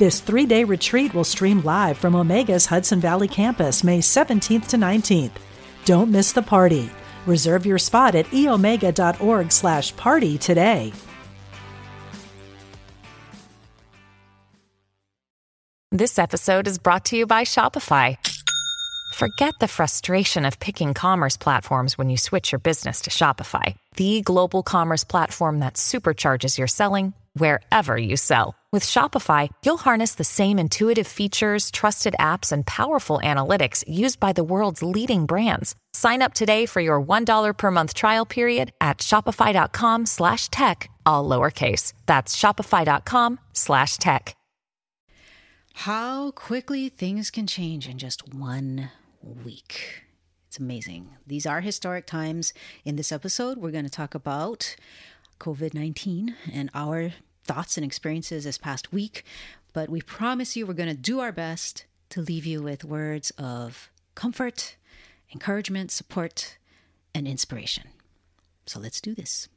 This three day retreat will stream live from Omega's Hudson Valley campus May 17th to 19th. Don't miss the party. Reserve your spot at eomega.org slash party today. This episode is brought to you by Shopify. Forget the frustration of picking commerce platforms when you switch your business to Shopify, the global commerce platform that supercharges your selling wherever you sell. With Shopify, you'll harness the same intuitive features, trusted apps, and powerful analytics used by the world's leading brands. Sign up today for your $1 per month trial period at shopify.com slash tech, all lowercase. That's shopify.com slash tech. How quickly things can change in just one week. It's amazing. These are historic times. In this episode, we're going to talk about COVID 19 and our thoughts and experiences this past week. But we promise you we're going to do our best to leave you with words of comfort, encouragement, support, and inspiration. So let's do this.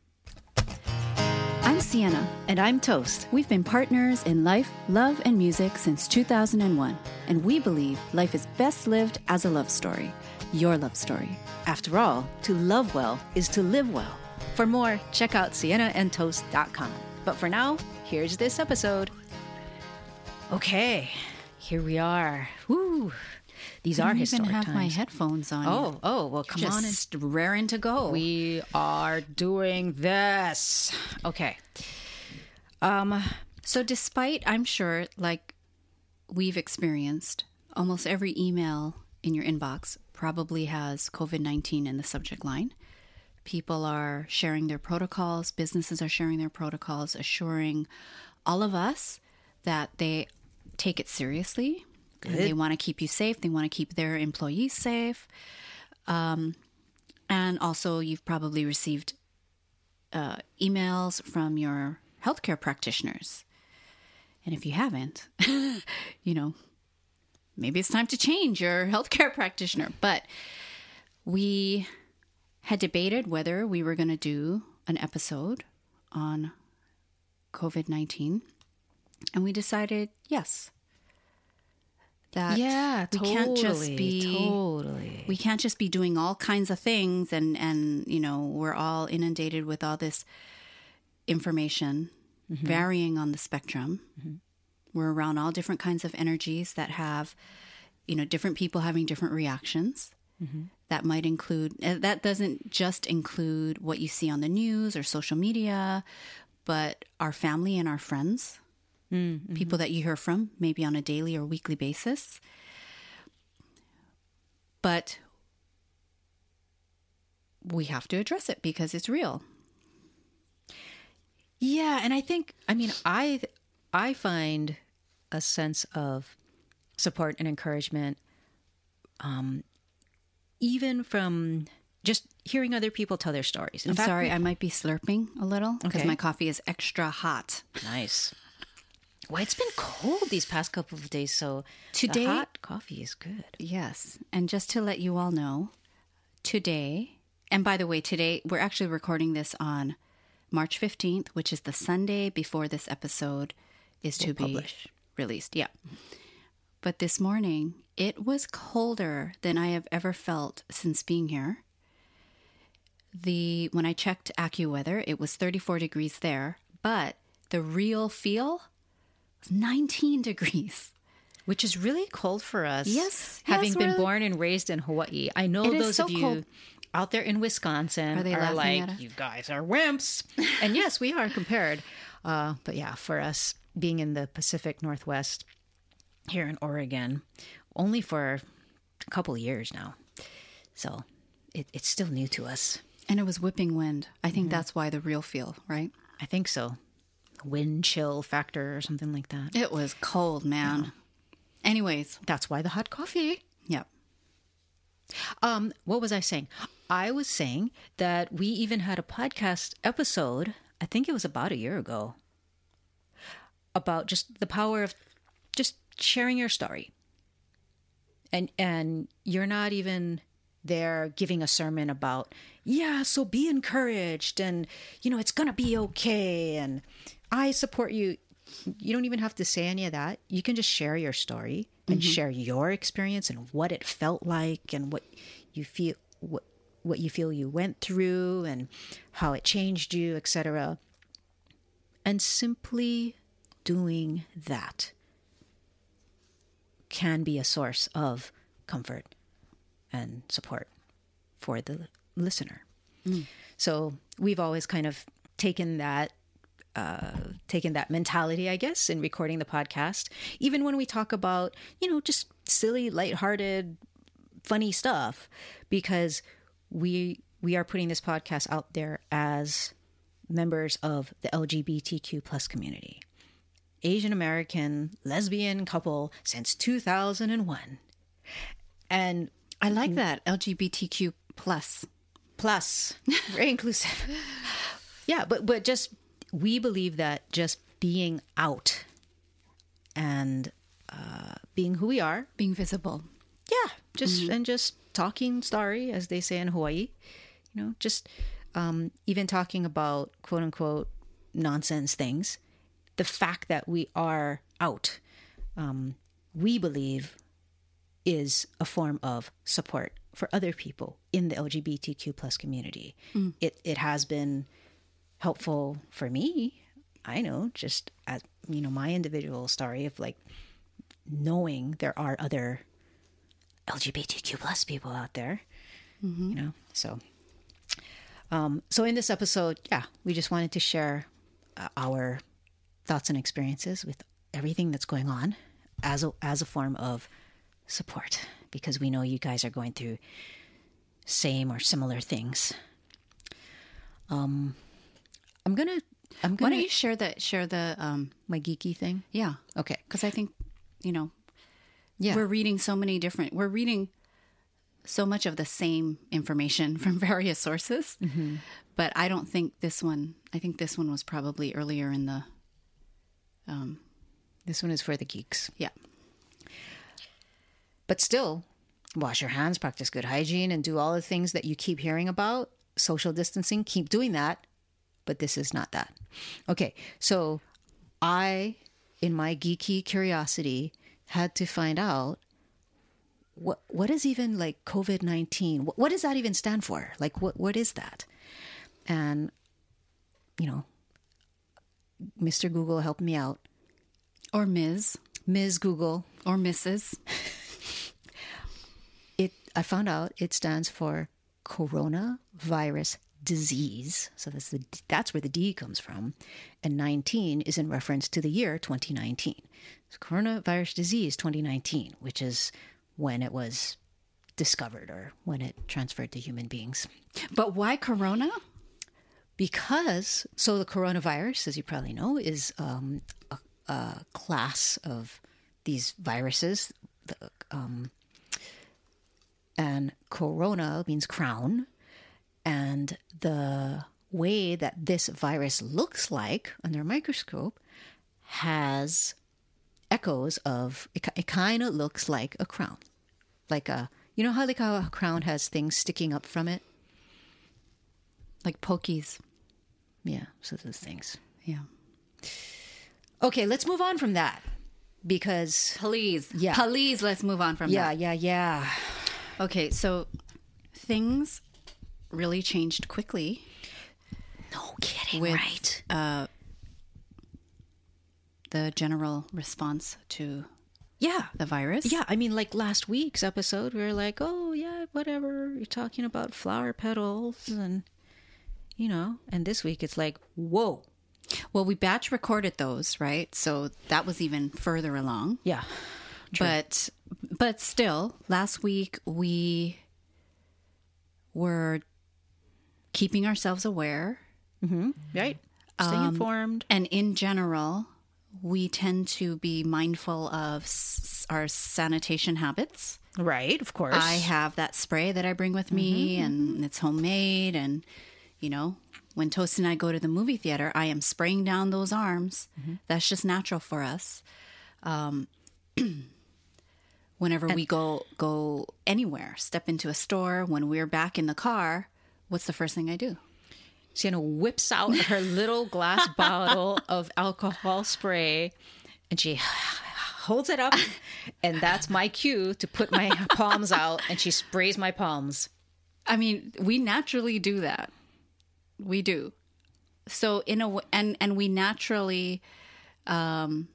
I'm Siena. And I'm Toast. We've been partners in life, love, and music since 2001, and we believe life is best lived as a love story. Your love story. After all, to love well is to live well. For more, check out sienaandtoast.com. But for now, here's this episode. Okay, here we are. Woo! These I are historic even have times. my headphones on. Oh, yet. oh, well, come on. And Just raring to go. we are doing this. Okay. Um, so, despite, I'm sure, like we've experienced, almost every email in your inbox probably has COVID 19 in the subject line. People are sharing their protocols, businesses are sharing their protocols, assuring all of us that they take it seriously. And they want to keep you safe, they want to keep their employees safe. Um, and also, you've probably received uh, emails from your healthcare practitioners. And if you haven't, you know, maybe it's time to change your healthcare practitioner. But we had debated whether we were going to do an episode on COVID 19. And we decided yes. That yeah, we can't just be totally. we can't just be doing all kinds of things and and you know we're all inundated with all this information mm-hmm. varying on the spectrum mm-hmm. we're around all different kinds of energies that have you know different people having different reactions that might include uh, that doesn't just include what you see on the news or social media but our family and our friends. People that you hear from maybe on a daily or weekly basis. But we have to address it because it's real. Yeah, and I think I mean I I find a sense of support and encouragement um even from just hearing other people tell their stories. In I'm fact, sorry, I might be slurping a little because Okay. my coffee is extra hot. nice. Well, it's been cold these past couple of days, so Today- hot coffee is good. Yes. And just to let you all know, today, and by the way, today, we're actually recording this on March 15th, which is the Sunday before this episode is to be released. Yeah. But this morning, it was colder than I have ever felt since being here. The when I checked AccuWeather, it was 34 degrees there, but the real feel was 19 degrees. Which is really cold for us. Yes, Having yes, been born and raised in Hawaii. I know those so of you cold. out there in Wisconsin Are are, they laughing like, you guys are wimps. and yes, we are compared. Uh, but yeah, for us being in the Pacific Northwest here in Oregon, only for a couple years now. So it, it's still new to us. And it was whipping wind. I Mm-hmm. think that's why the real feel, right? I think so. Wind chill factor or something like that. It was cold, man. Anyways, That's why the hot coffee. yep. Um, what was I saying? I was saying that we even had a podcast episode, I think it was about a year ago, about just the power of just sharing your story. And and you're not even there giving a sermon about, yeah, so be encouraged and you know, it's going to be okay and I support you. You don't even have to say any of that. You can just share your story and mm-hmm. share your experience and what it felt like and what you feel what what you feel you went through and how it changed you, etc. And simply doing that can be a source of comfort and support for the listener. So we've always kind of taken that uh, taken that mentality, I guess, in recording the podcast. Even when we talk about, you know, just silly, lighthearted, funny stuff, because we we are putting this podcast out there as members of the LGBTQ plus community. Asian American lesbian couple since 2001. And I like that. LGBTQ plus. plus. Very inclusive. Yeah but but just we believe that just being out and uh, being who we are. Being visible. yeah just and just talking story as they say in hawaii. You know just um, even talking about quote unquote nonsense things the fact that we are out um, we believe is a form of support for other people in the lgbtq plus community it, it has been helpful for me i know just as you know my individual story of like knowing there are other LGBTQ plus people out there, you know. So, um, so in this episode, yeah, we just wanted to share uh, our thoughts and experiences with everything that's going on as a as a form of support because we know you guys are going through same or similar things. Um, I'm gonna I'm Why gonna don't you share the share the um my geeky thing. yeah. Okay, because I think you know yeah, we're reading so many different we're reading so much of the same information from various sources. But i don't think this one i think this one was probably earlier in the um this one is for the geeks. yeah But still, wash your hands, practice good hygiene, and do all the things that you keep hearing about. Social distancing, keep doing that. But this is not that. Okay, so I, in my geeky curiosity, had to find out what what is even like COVID nineteen. What, what does that even stand for? Like, what what is that? And you know, Mr. Google helped me out. or ms Ms. Google or mrs it I found out it stands for coronavirus disease. So that's the that's where the D comes from, and 19 is in reference to the year 2019. So coronavirus disease 2019, which is when it was discovered or when it transferred to human beings. but why corona Because so the coronavirus, as you probably know, is um, a, a class of these viruses. The, um, and corona means crown. And the way that this virus looks like under a microscope has echoes of it, it kind of looks like a crown. Like a, you know how like a crown has things sticking up from it? Like pokies Yeah, so those things. yeah Okay, let's move on from that because please Yeah. please let's move on from yeah, that yeah, yeah. Yeah. Okay so things really changed quickly No kidding, With- right? uh the general response to Yeah. the virus Yeah, I mean, like last week's episode, we were like, oh, yeah, whatever. You're talking about flower petals and, you know, and this week it's like, whoa. Well, we batch recorded those, right? So that was even further along. Yeah. True. But but still, last week we were keeping ourselves aware mm-hmm. Right? Stay um, informed. and in general, we tend to be mindful of s- our sanitation habits. Right, of course. I have that spray that I bring with me, mm-hmm. and it's homemade. And, you know, when Toast and I go to the movie theater, I am spraying down those arms. That's just natural for us. Um, whenever we go go anywhere, step into a store, when we're back in the car, what's the first thing I do? Siena whips out her little glass bottle of alcohol spray and she holds it up. And that's my cue to put my palms out and she sprays my palms. I mean, we naturally do that. We do. So in a w- and and we naturally um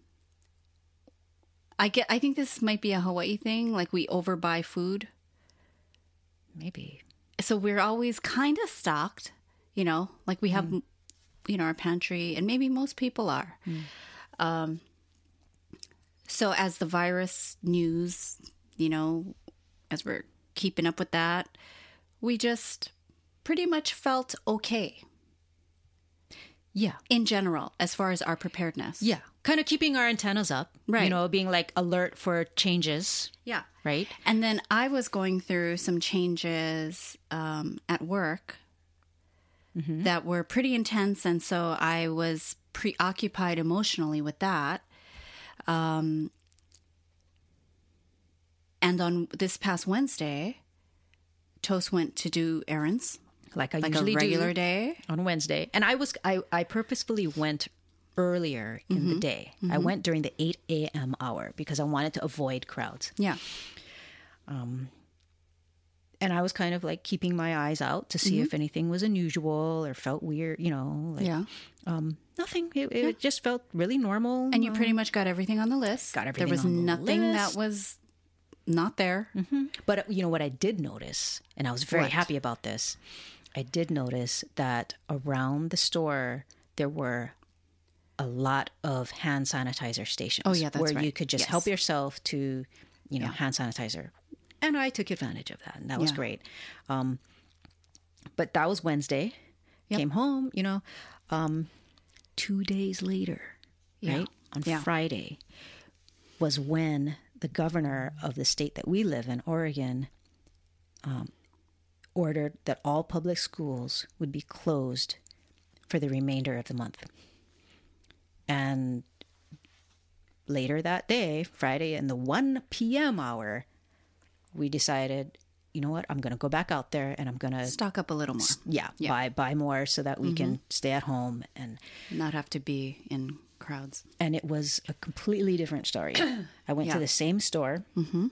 I get I think this might be a Hawaii thing, like we overbuy food. Maybe. So we're always kind of stocked, you know, like we have you know our pantry and maybe most people are. Um so as the virus news, you know, as we're keeping up with that, we just pretty much felt okay Yeah. in general as far as our preparedness. Yeah. Kind of keeping our antennas up. Right. You know, being like alert for changes. Yeah. Right. And then I was going through some changes um, at work that were pretty intense. And so I was preoccupied emotionally with that. Um, and on this past Wednesday, Toast went to do errands Like I like usually a regular do day. on Wednesday. And I was I, I purposefully went earlier in the day. I went during the 8 a.m. hour because I wanted to avoid crowds. Yeah. Um. and I was kind of like keeping my eyes out to see if anything was unusual or felt weird, you know, like Yeah. um nothing. It, it just felt really normal. And you pretty much got everything on the list. Got everything. There was on the nothing that was not there. but uh, you know what I did notice, and I was very What? happy about this. I did notice that around the store there were a lot of hand sanitizer stations. Oh, yeah, that's where you could just Yes. help yourself to, you know, Yeah. hand sanitizer. And I took advantage of that, and that was Yeah. great. Um, but that was Wednesday. Yep. Came home, you know, um, two days later, Yeah. right on. Friday, was when the governor of the state that we live in, Oregon, um, ordered that all public schools would be closed for the remainder of the month. And later that day, Friday, in the 1 p.m. hour, we decided, you know what, I'm going to go back out there and I'm going to, Stock up a little more. yeah, Yeah. buy buy more so that we can mm-hmm. stay at home. And Not have to be in crowds. and it was a completely different story. I went to the same store, mm-hmm.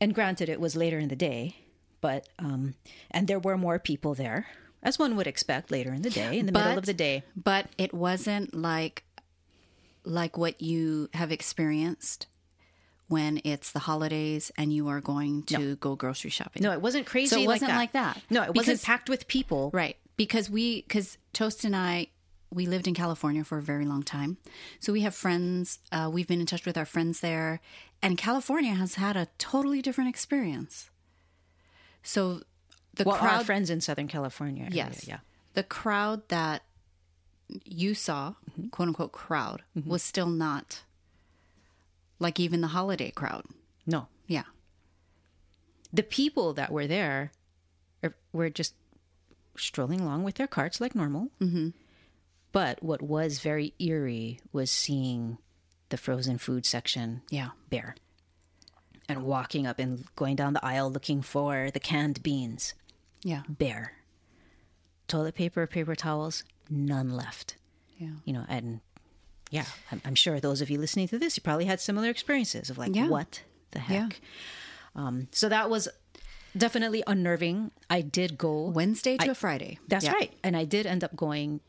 and granted, it was later in the day, but um, and there were more people there, as one would expect later in the day, in the middle of the day. But it wasn't like like what you have experienced when it's the holidays and you are going to go grocery shopping. No, it wasn't crazy. So it wasn't that. like that. No, it wasn't packed with people. Right. Because we, because Toast and I, we lived in California for a very long time. So we have friends. Uh, we've been in touch with our friends there. And California has had a totally different experience. So the Well, our crowd. friends in Southern California. area, yes. yeah. The crowd that you saw, Mm-hmm. quote unquote, crowd, was still not like even the holiday crowd. No, Yeah. the people that were there were just strolling along with their carts like normal. Mm-hmm. But what was very eerie was seeing the frozen food section Yeah. bare and walking up and going down the aisle looking for the canned beans Yeah. bare. Toilet paper, paper towels, none left. Yeah. You know, and yeah, I'm, I'm sure those of you listening to this, you probably had similar experiences of like, Yeah. what the Yeah. heck? Um, so that was definitely unnerving. I did go Wednesday to I- a Friday. That's Yeah. right. And I did end up going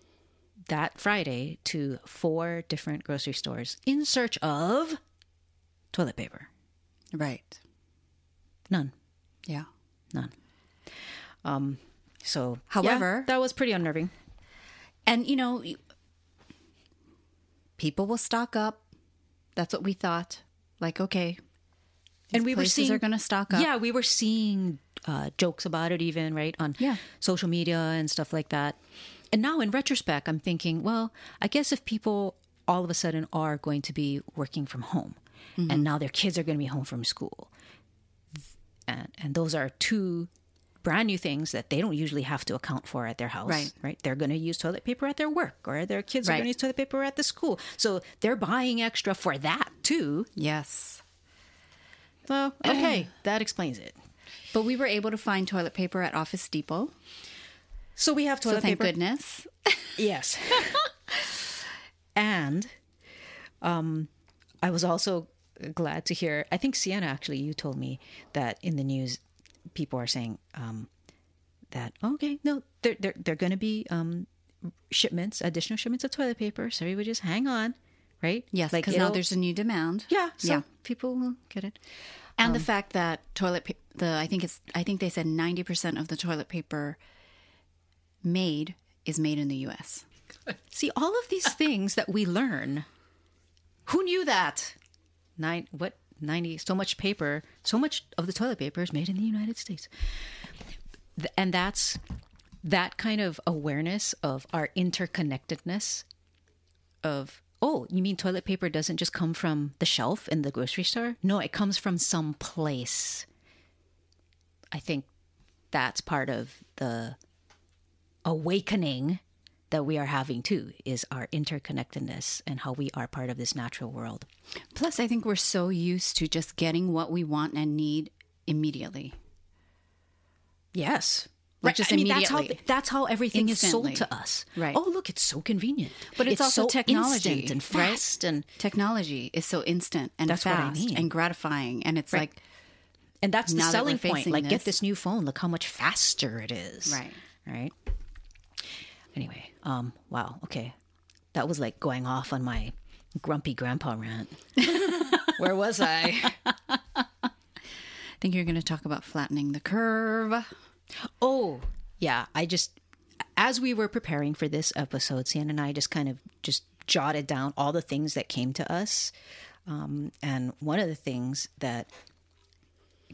that Friday to four different grocery stores in search of toilet paper. Right. None. Yeah. None. Um so However- yeah, that was pretty unnerving. And you know, people will stock up. That's what we thought. Like, okay, and we were seeing are going to stock up. Yeah, we were seeing uh, jokes about it even right on Yeah. social media and stuff like that. And now in retrospect, I'm thinking, well, I guess if people all of a sudden are going to be working from home, and now their kids are going to be home from school, and and those are two brand new things that they don't usually have to account for at their house. Right. Right. They're going to use toilet paper at their work, or their kids are going to use toilet paper at the school. So they're buying extra for that too. Yes. So okay, that explains it. But we were able to find toilet paper at Office Depot. So we have So toilet thank paper. Thank goodness. Yes. and um, I was also glad to hear, I think Siena actually, you told me that in the news, people are saying um, that, okay, no, they're, they're, they're going to be um, shipments, additional shipments of toilet paper. So we would just hang on, right? Yes, because now there's a new demand. Yeah, so Yeah. people will get it. And the fact that toilet pa- the I think it's I think they said 90% of the toilet paper made is made in the US. See, all of these things that we learn, who knew that? Nine, what, 90, so much paper, so much of the toilet paper is made in the United States. And that's that kind of awareness of our interconnectedness of, oh, you mean toilet paper doesn't just come from the shelf in the grocery store? No, it comes from some place. I think that's part of the awakening that we are having too is our interconnectedness and how we are part of this natural world. Plus I think we're so used to just getting what we want and need immediately. Yes. Like, just I mean, that's how that's how everything Instantly. is sold to us. Right. Oh, look, it's so convenient. But it's also so technology, instant and right? fast and Technology is so instant and That's what I fast mean. and gratifying and it's like and that's the Now that selling point. Like, get this- this new phone. Look how much faster it is. Right. Right. Anyway, um, wow. Okay, that was like going off on my grumpy grandpa rant. Where was I? I think you're going to talk about flattening the curve. Oh, yeah. I just, as we were preparing for this episode, Siena and I just kind of just jotted down all the things that came to us. Um, and one of the things that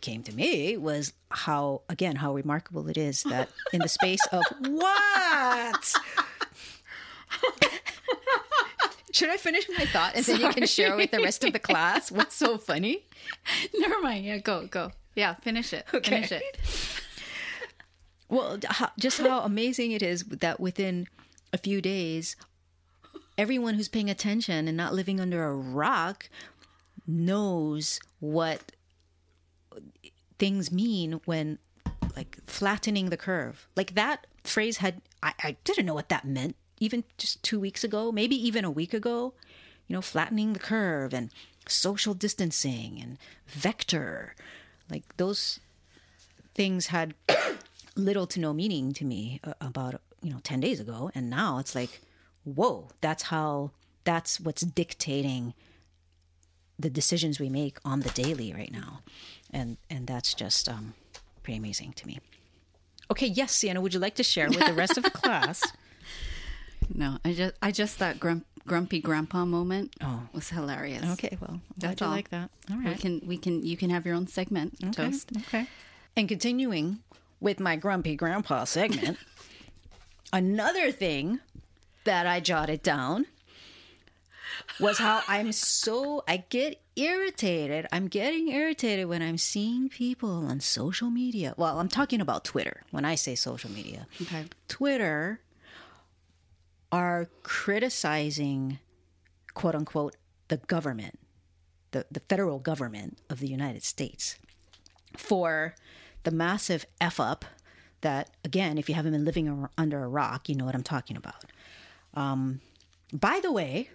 came to me was how, again, how remarkable it is that in the space of what? Should I finish my thought and then you can share with the rest of the class what's so funny? Never mind. Yeah, go, go. Yeah, finish it. Finish it. Well, just how amazing it is that within a few days, everyone who's paying attention and not living under a rock knows what things mean when, like, flattening the curve. Like, that phrase had, I, I didn't know what that meant even just two weeks ago, maybe even a week ago. You know, flattening the curve and social distancing and vector. Like, those things had little to no meaning to me uh, about you know 10 days ago and now it's like whoa that's how that's what's dictating the decisions we make on the daily right now. And and that's just um pretty amazing to me. Okay yes siena would you like to share with the rest of the class? No, I just I just that grump, grumpy grandpa moment was hilarious. okay well That's all. like that. All We can we can you can have your own segment, okay toast. okay. And continuing with my grumpy grandpa segment another thing that i jotted down was how I'm so I get irritated. I'm getting irritated when I'm seeing people on social media. Well, I'm talking about Twitter when I say social media. Okay. Twitter are criticizing quote unquote the government, the, the federal government of the United States for the massive F up that again, if you haven't been living under a rock, you know what I'm talking about. Um, by the way,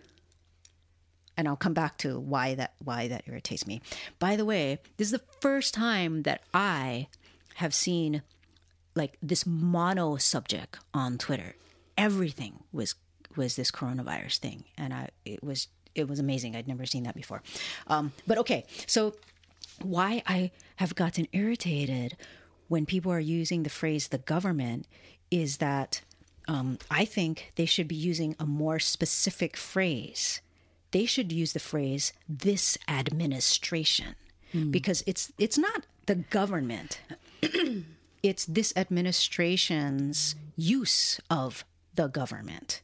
and I'll come back to why that why that irritates me. By the way, this is the first time that I have seen like this mono subject on Twitter. Everything was was this coronavirus thing, and I it was it was amazing. I'd never seen that before. Um, but okay, so why I have gotten irritated when people are using the phrase "the government" is that um, I think they should be using a more specific phrase. They should use the phrase "this administration" because it's it's not the government it's this administration's use of the government.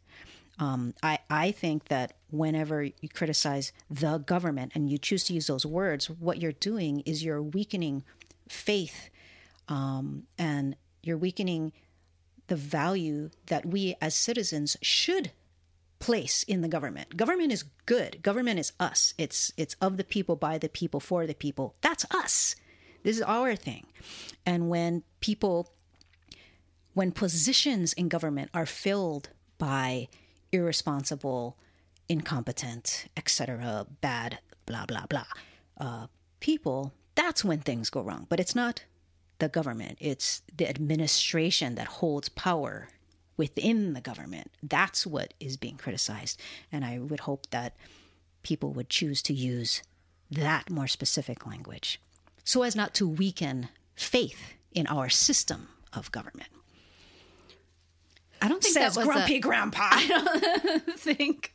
Um, I, I think that whenever you criticize the government and you choose to use those words, what you're doing is you're weakening faith um, and you're weakening the value that we as citizens should place in the government. Government is good. Government is us. It's it's of the people, by the people, for the people. That's us. This is our thing. And when people when positions in government are filled by irresponsible, incompetent, etc., bad, blah blah blah, uh, people, that's when things go wrong. But it's not the government; it's the administration that holds power within the government. That's what is being criticized, and I would hope that people would choose to use that more specific language, so as not to weaken faith in our system of government. I don't think Says that was Grumpy a, Grandpa. I don't think.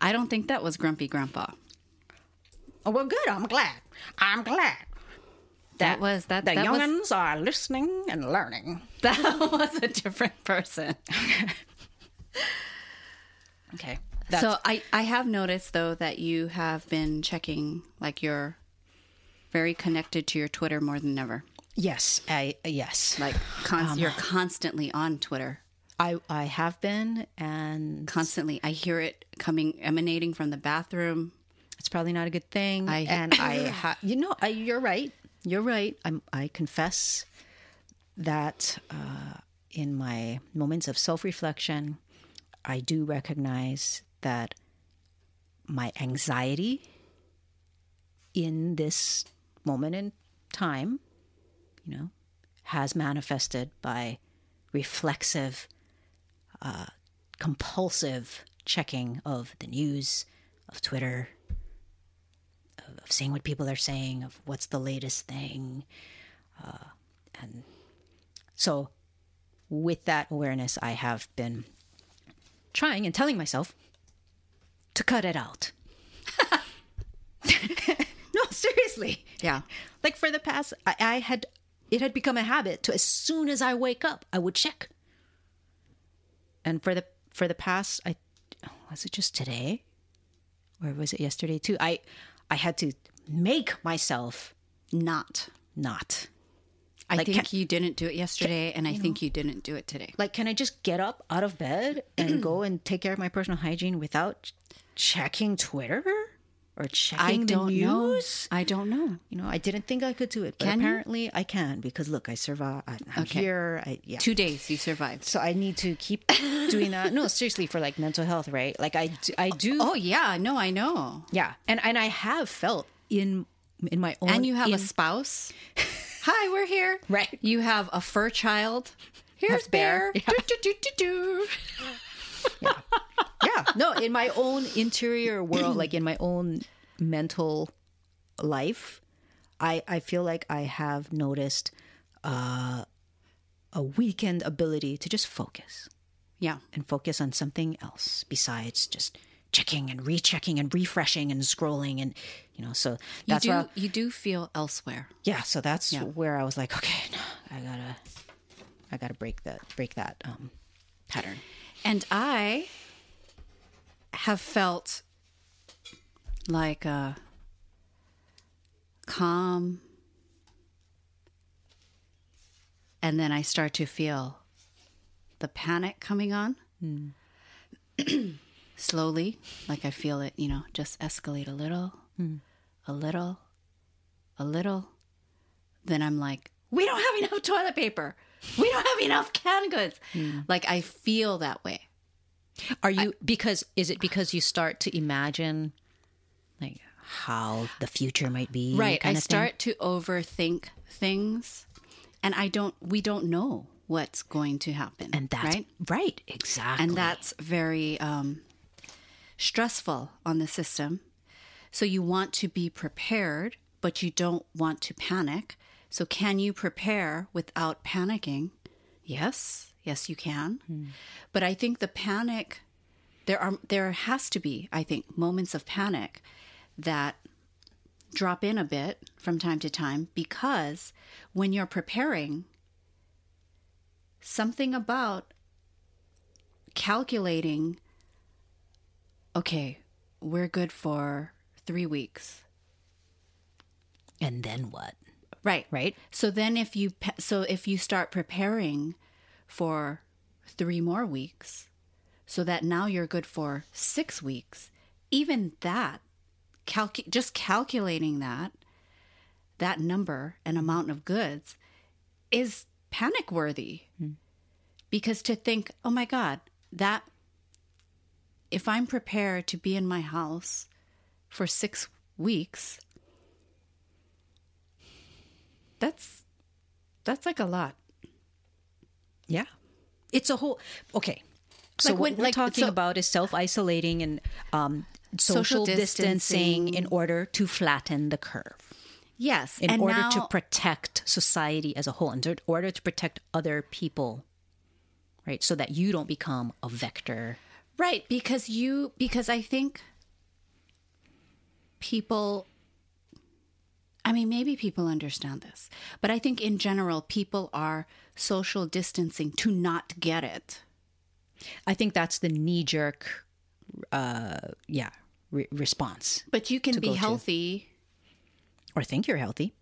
I don't think that was Grumpy Grandpa. Oh, well, good. I'm glad. I'm glad. That was that. The that was, are listening and learning. that was a different person. Okay. so I I have noticed though that you have been checking like you're very connected to your Twitter more than ever. yes, I yes, Like con- um, you're constantly on Twitter. I I have been, and Constantly, I hear it coming emanating from the bathroom. it's probably not a good thing. I- and I, ha- you know, I, you're right. You're right. I'm, I confess that uh, in my moments of self reflection, I do recognize that my anxiety in this moment in time, you know, has manifested by reflexive, uh, compulsive checking of the news, of Twitter, of, seeing what people are saying, of what's the latest thing. Uh, and so, with that awareness, I have been trying and telling myself to cut it out. no, seriously. Yeah. Like for the past, I, I had, it had become a habit to as soon as I wake up, I would check. And for the for the past, I was it just today, or was it yesterday too? I I had to make myself Not. not. I Like, think can- you didn't do it yesterday, and I think you didn't do it today. Like, can I just get up out of bed and go and take care of my personal hygiene without checking Twitter or I checking the don't know. news? I don't know. You know, I didn't think I could do it, but Can you? apparently I can because look, I survive. I- I'm Okay. here. I yeah. Two days you survived. So I need to keep doing that. No, seriously, for like mental health, right? Like I, do, I do. Oh yeah, no, I know. yeah, and and I have felt in in my own And you have a spouse. Hi, we're here. Right. You have a fur child. Here's Bear. Bear. Yeah. Do, do, do, do, do. Yeah no in my own interior world like in my own mental life i i feel like i have noticed uh a weakened ability to just focus Yeah. and focus on something else besides just checking and rechecking and refreshing and scrolling and you know so You that's do. why You do feel elsewhere. yeah so that's Yeah. where i was like okay no, i gotta i gotta break that break that um pattern And I have felt like a calm. And then I start to feel the panic coming on. Hmm. Slowly, like I feel it, you know, just escalate a little, hmm. a little, a little. Then I'm like, we don't have enough toilet paper. We don't have enough canned goods. Hmm. Like I feel that way. Are you because is it because you start to imagine like how the future might be? Right. I kind of thing? start to overthink things and I don't we don't know what's going to happen. and that's right. right, exactly. And that's very um, stressful on the system. So you want to be prepared, but you don't want to panic. So can you prepare without panicking? Yes, yes, you can. Hmm. But I think the panic there are there has to be, I think, moments of panic that drop in a bit from time to time because when you're preparing something about calculating okay, we're good for three weeks. And then what? Right. Right? So then if you so if you start preparing for 3 more weeks so that now you're good for 6 weeks, even that calcu- just calculating that that number and amount of goods is panic worthy. Hmm. Because to think, "Oh my god, that if I'm prepared to be in my house for 6 weeks, that's that's like a lot. Yeah. It's a whole okay. So Like what we're like, talking so- about is self isolating and um, social, Social distancing. distancing. in order to flatten the curve, Yes, in order now, to protect society as a whole, in order to protect other people, right? So that you don't become a vector. right because you because I think people. I mean, maybe people understand this, but I think in general, people are social distancing to not get it. I think that's the knee jerk, uh, yeah, re- response. But you can be go to. healthy Or think you're healthy,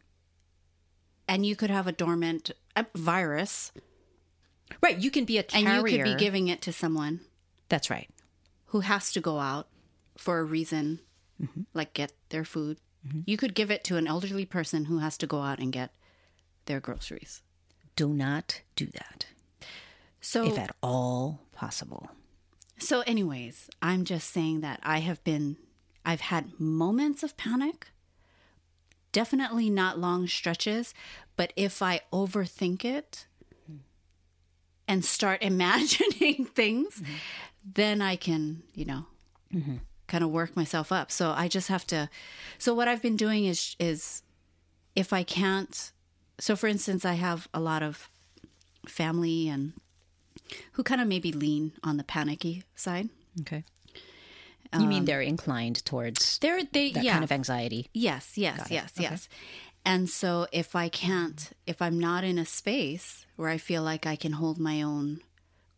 and you could have a dormant uh, virus right? You can be a and you could be giving it to someone That's right. who has to go out for a reason, like get their food. You could give it to an elderly person who has to go out and get their groceries. Do not do that, So, if at all possible. so, anyways, I'm just saying that I have been, I've had moments of panic. Definitely not long stretches, but if I overthink it mm-hmm. and start imagining things, mm-hmm. then I can, you know, mm-hmm. kind of work myself up. So I just have to. So what I've been doing is is if I can't. So for instance, I have a lot of family and who kind of maybe lean on the panicky side. Okay. You mean um, they're inclined towards They're they that yeah kind of anxiety? Yes, yes, yes, yes. And so if I can't, if I'm not in a space where I feel like I can hold my own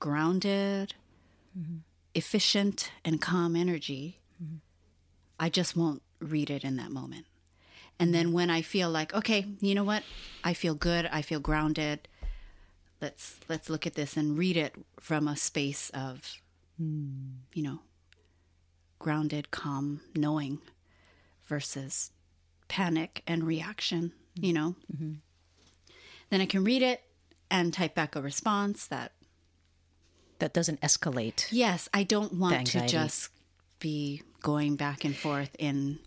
grounded, mm-hmm. efficient, and calm energy, mm-hmm. I just won't read it in that moment. And then when I feel like, okay, you know what? I feel good, I feel grounded. Let's let's look at this and read it from a space of hmm. you know, grounded, calm, knowing versus panic and reaction, you know. Mm-hmm. Then I can read it and type back a response that, That doesn't escalate. yes, I don't want to just be going back and forth in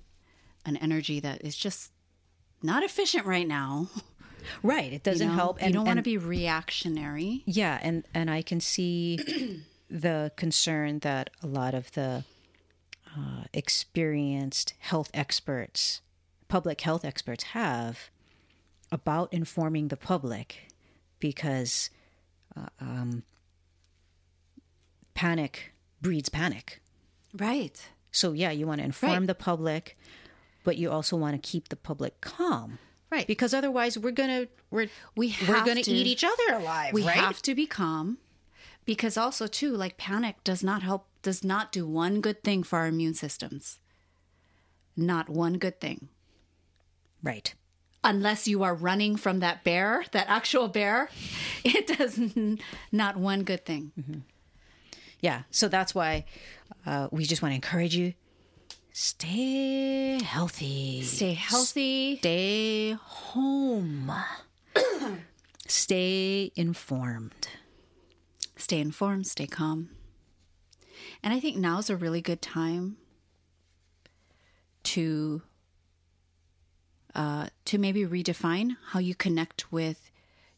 an energy that is just not efficient right now. Right. It doesn't you know? help. you don't want to be reactionary. Yeah, and and I can see the concern that a lot of the uh, experienced health experts, public health experts, have about informing the public, because uh, um, panic breeds panic. Right. So yeah, you want to inform Right. the public, but you also want to keep the public calm. Right. Because otherwise we're gonna we're We we're gonna to- eat each other alive. we right? have to be calm because also too like panic does not help does not do one good thing for our immune systems not one good thing right. unless you are running from that bear that actual bear it does n- not one good thing Yeah. So that's why uh, we just want to encourage you stay healthy. stay healthy Stay home. stay informed. stay informed stay calm and i think now's a really good time to uh, to maybe redefine how you connect with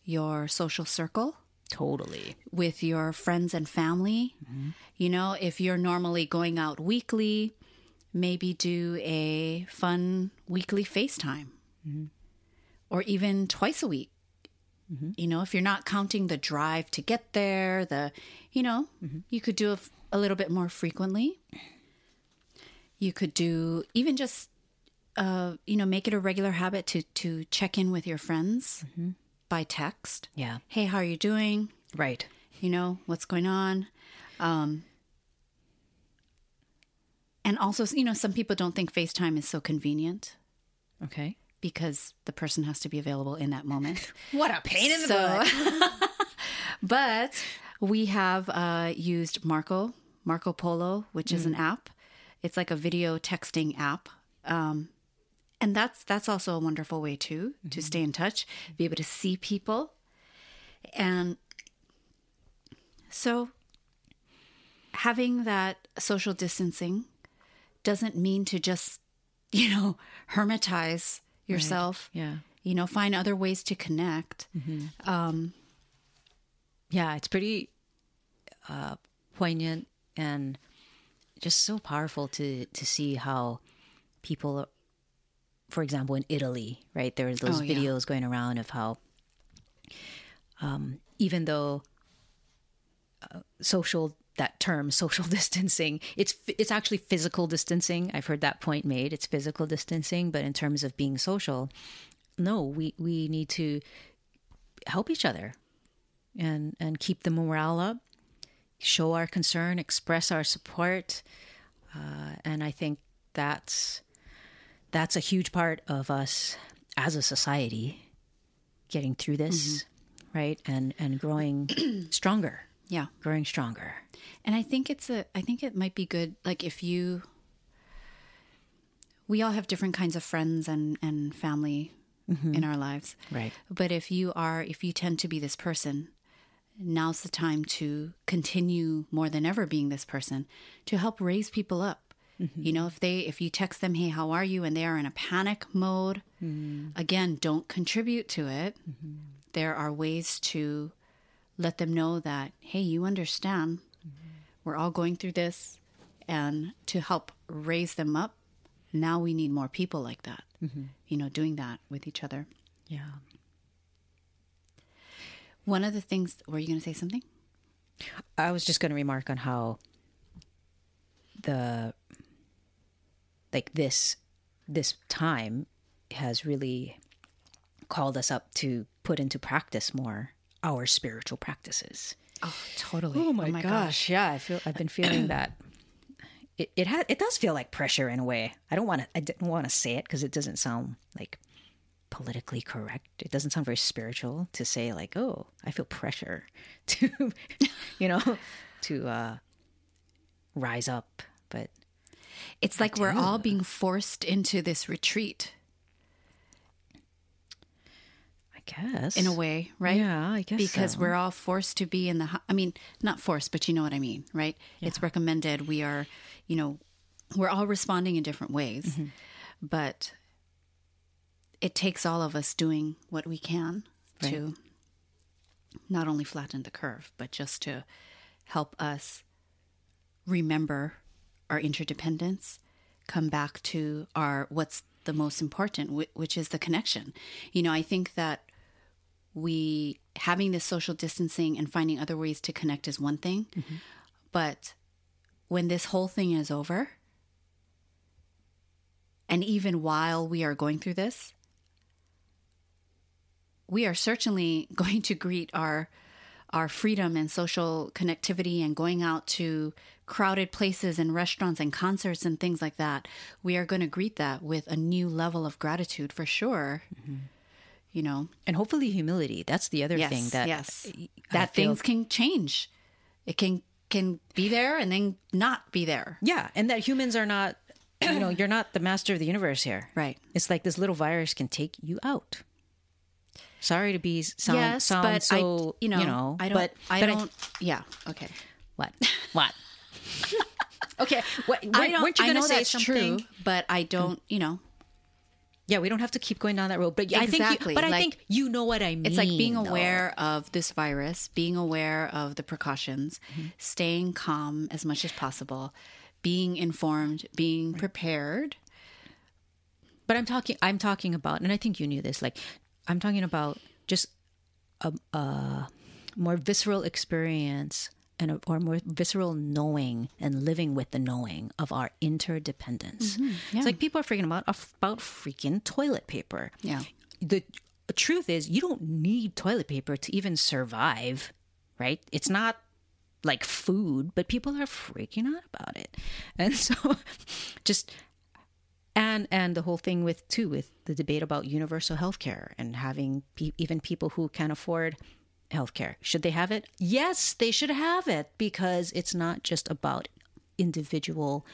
your social circle Totally. with your friends and family. You know, if you're normally going out weekly, maybe do a fun weekly FaceTime or even twice a week. You know, if you're not counting the drive to get there, the, you know, you could do a little bit more frequently. You could do even just, uh, you know, make it a regular habit to to check in with your friends by text. Yeah. Hey, how are you doing? Right. you know what's going on um and also, you know, some people don't think FaceTime is so convenient Okay. because the person has to be available in that moment. What a pain in the butt. but we have uh, used Marco Marco Polo, which is an app. It's like a video texting app, um, and that's that's also a wonderful way too to stay in touch, be able to see people, and so having that social distancing doesn't mean to just you know hermitize yourself. Yeah. You know, find other ways to connect. Yeah, it's pretty uh, poignant and just so powerful to to see how people, for example, in Italy, right? There are those Oh, yeah. videos going around of how, um, even though uh, social that term social distancing. It's it's actually physical distancing. I've heard that point made. It's physical distancing but in terms of being social no we we need to help each other and and keep the morale up show our concern express our support. Uh, and i think that's that's a huge part of us as a society getting through this right? And and growing stronger Yeah. growing stronger And I think it's a I think it might be good like if you we all have different kinds of friends and and family mm-hmm. in our lives. right But if you are if you tend to be this person, now's the time to continue more than ever being this person to help raise people up. Mm-hmm. You know, if they if you text them, "Hey, how are you?" and they are in a panic mode, mm. again, don't contribute to it. Mm-hmm. There are ways to let them know that, "Hey, you understand. Mm-hmm. We're all going through this." And to help raise them up, now we need more people like that. Mm-hmm. You know, doing that with each other. yeah One of the things, were you going to say something? I was just going to remark on how the like this this time has really called us up to put into practice more our spiritual practices. Oh, totally. Oh my gosh. Yeah, I feel I've been feeling that. It it has it does feel like pressure in a way. I don't want to I don't want to say it because it doesn't sound like politically correct. It doesn't sound very spiritual to say like, "Oh, I feel pressure to you know, to uh rise up." But It's like we're all being forced into this retreat I guess in a way, right? Yeah, I guess Because so. we're all forced to be in the, I mean, not forced, but you know what I mean, right? It's recommended. We are, you know, we're all responding in different ways, Mm-hmm. but it takes all of us doing what we can to not only flatten the curve, but just to help us remember our interdependence, come back to our what's the most important, which is the connection. You know, I think that we having this social distancing and finding other ways to connect is one thing, mm-hmm. but when this whole thing is over, and even while we are going through this, we are certainly going to greet our our freedom and social connectivity and going out to crowded places and restaurants and concerts and things like that. We are going to greet that with a new level of gratitude for sure. Mm-hmm. You know, and hopefully humility. That's the other yes, thing that yes, I that feel- things can change. It can can be there and then not be there. Yeah, and that humans are not, you know, you're not the master of the universe here. Right. It's like this little virus can take you out. Sorry to be sound yes, sound but so I, you know, I don't. but I but don't. yeah. Okay. what what? okay, what, I don't. weren't you I going to know say that's something? true, but I don't. You know, Yeah, we don't have to keep going down that road. But yeah, I think, you, but I like- think you know what I mean. it's like being though. aware of this virus, being aware of the precautions, Mm-hmm. staying calm as much as possible, being informed, being prepared. But I'm talking. I'm talking about, and I think you knew this. Like, I'm talking about just a, a more visceral experience and a, or more visceral knowing and living with the knowing of our interdependence. Mm-hmm. It's like people are freaking about about freaking toilet paper. Yeah. The truth is, you don't need toilet paper to even survive. Right? It's not like food, but people are freaking out about it. And so just and and the whole thing with too with the debate about universal health care and having pe- even people who can afford healthcare should they have it yes they should have it because it's not just about individual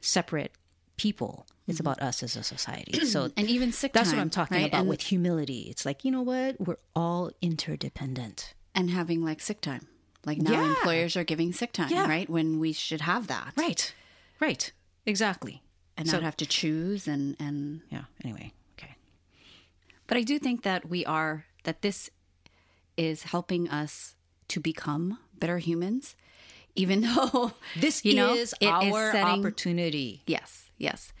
separate people it's about us as a society so and even sick time. that's time, what i'm talking right? about and, with humility it's like you know what we're all interdependent and having like sick time. Like now Yeah. employers are giving sick time, Yeah. right? When we should have that. right right exactly And So- not have to choose and and yeah anyway okay But I do think that we are, that this is helping us to become better humans, even though this you know, is our setting- opportunity Yes, yes.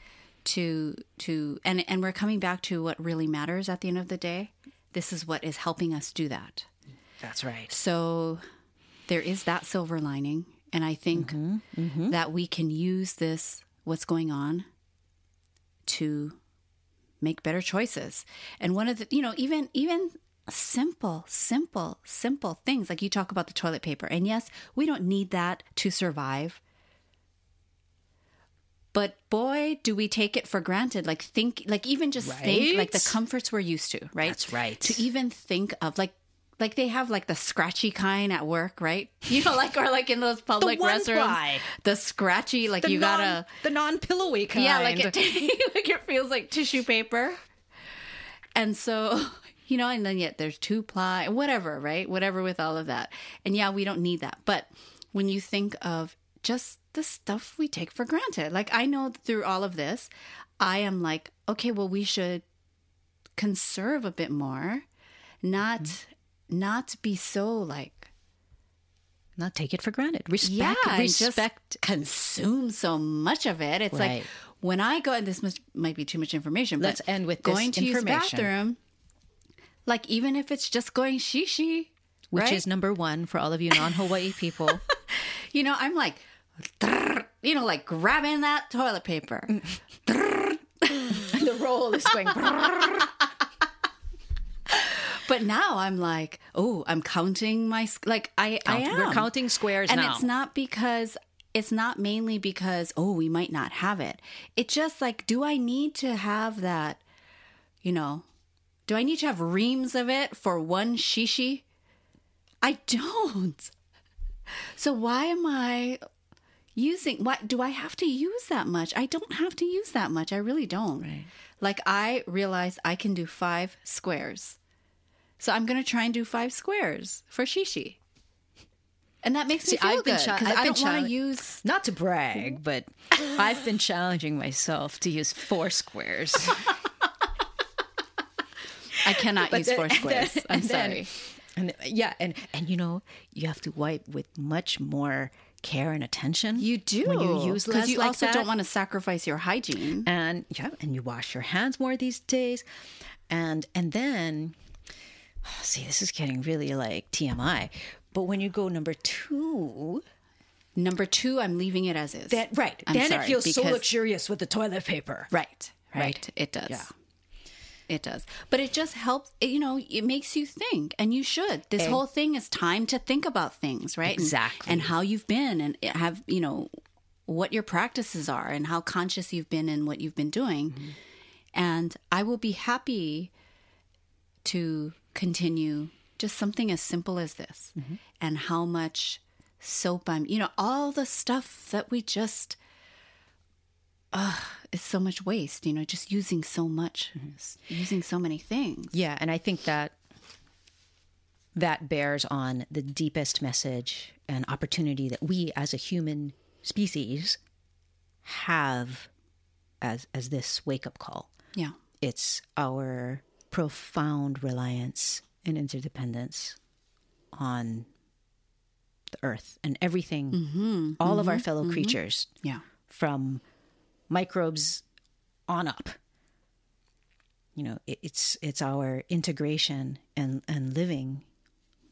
To, to, and, and we're coming back to what really matters at the end of the day. This is what is helping us do that. that's right So there is that silver lining. And I think mm-hmm, mm-hmm. that we can use this, what's going on, to make better choices. And one of the, you know, even, even simple, simple, simple things like you talk about the toilet paper. And yes, we don't need that to survive. But boy, do we take it for granted. Like think, like even just think, like the comforts we're used to, right? That's right. To even think of like, like they have like the scratchy kind at work, right? You know, like or like in those public one restrooms, ply. the scratchy, like the you non, gotta, the non-pillowy kind yeah, like it, like it feels like tissue paper. And so, you know, and then yet there's two ply, whatever, right? Whatever with all of that. And yeah, we don't need that. But when you think of just the stuff we take for granted, like I know through all of this, I am like, okay, well, we should conserve a bit more, not mm-hmm. not be so like not take it for granted respect yeah, respect consume so much of it. It's Right. like when I go, and this must, might be too much information. But Let's end with this going to use the bathroom. Like even if it's just going shishi, which right? is number one for all of you non-hawaii people you know, I'm like, you know, like grabbing that toilet paper. the roll is going But now I'm like, oh, I'm counting my like I I am. we're counting squares and now. it's not because it's not mainly because oh we might not have it. It's just like, do I need to have that? You know, do I need to have reams of it for one shishi? I don't. So why am I using? Why do I have to use that much? I don't have to use that much. I really don't. Right. Like I realize I can do five squares. So I'm going to try and do five squares for shishi. And that makes See, me feel I've been good because I don't want to use. not to brag but i've been challenging myself to use four squares I cannot use then- four and squares. then- I'm and then- sorry. and yeah and and you know you have to wipe with much more care and attention You do when you use because you like also that. don't want to sacrifice your hygiene. and yeah and you wash your hands more these days and and then see this is getting really like tmi but when you go number two Number two, I'm leaving it as is. that right I'm then sorry, it feels so luxurious with the toilet paper Right, right. Right. It does. Yeah. It does. But it just helps, it, you know, it makes you think, and you should. This whole thing is time to think about things, right? And- Exactly. And, how you've been and have, you know, what your practices are and how conscious you've been in what you've been doing. Mm-hmm. And I will be happy to continue just something as simple as this Mm-hmm. and how much soap I'm, you know, all the stuff that we just, ugh, it's so much waste, you know, just using so much, s- using so many things. Yeah, and I think that that bears on the deepest message and opportunity that we as a human species have as as this wake-up call. Yeah. It's our profound reliance and interdependence on the earth and everything mm-hmm. all of our mm-hmm. fellow creatures Yeah. from microbes on up. You know, it, it's it's our integration and and living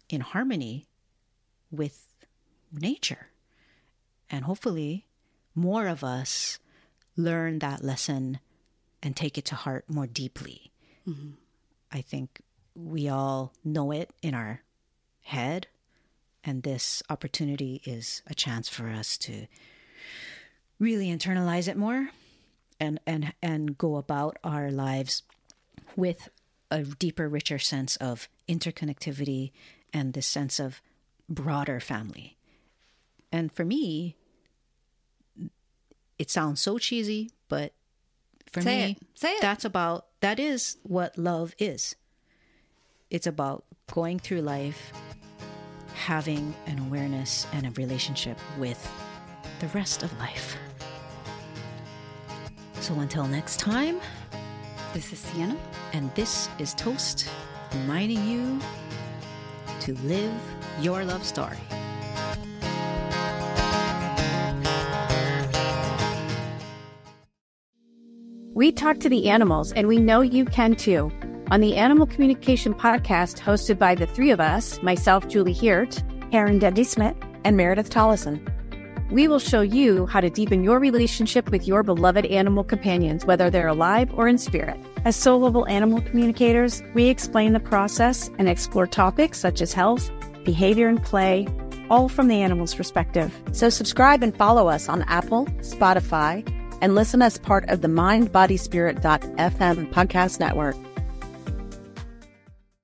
in harmony with nature, and hopefully, more of us learn that lesson and take it to heart more deeply. Mm-hmm. I think we all know it in our head, And this opportunity is a chance for us to really internalize it more and and and go about our lives with a deeper richer sense of interconnectivity and this sense of broader family and for me it sounds so cheesy but for Say me it. Say it. that's about that is what love is it's about going through life having an awareness and a relationship with the rest of life so until next time This is Siena. and this is Toast, reminding you to live your love story. We talk to the animals, and we know you can too. On the Animal Communication Podcast, hosted by the three of us myself, Julie Hiert, Aaron Dudley Smith, and Meredith Tollison. We will show you how to deepen your relationship with your beloved animal companions, whether they're alive or in spirit. as soul level animal communicators, we explain the process and explore topics such as health, behavior, and play, all from the animal's perspective. So subscribe and follow us on Apple, Spotify, and listen as part of the Mind Body Spirit.fm podcast network.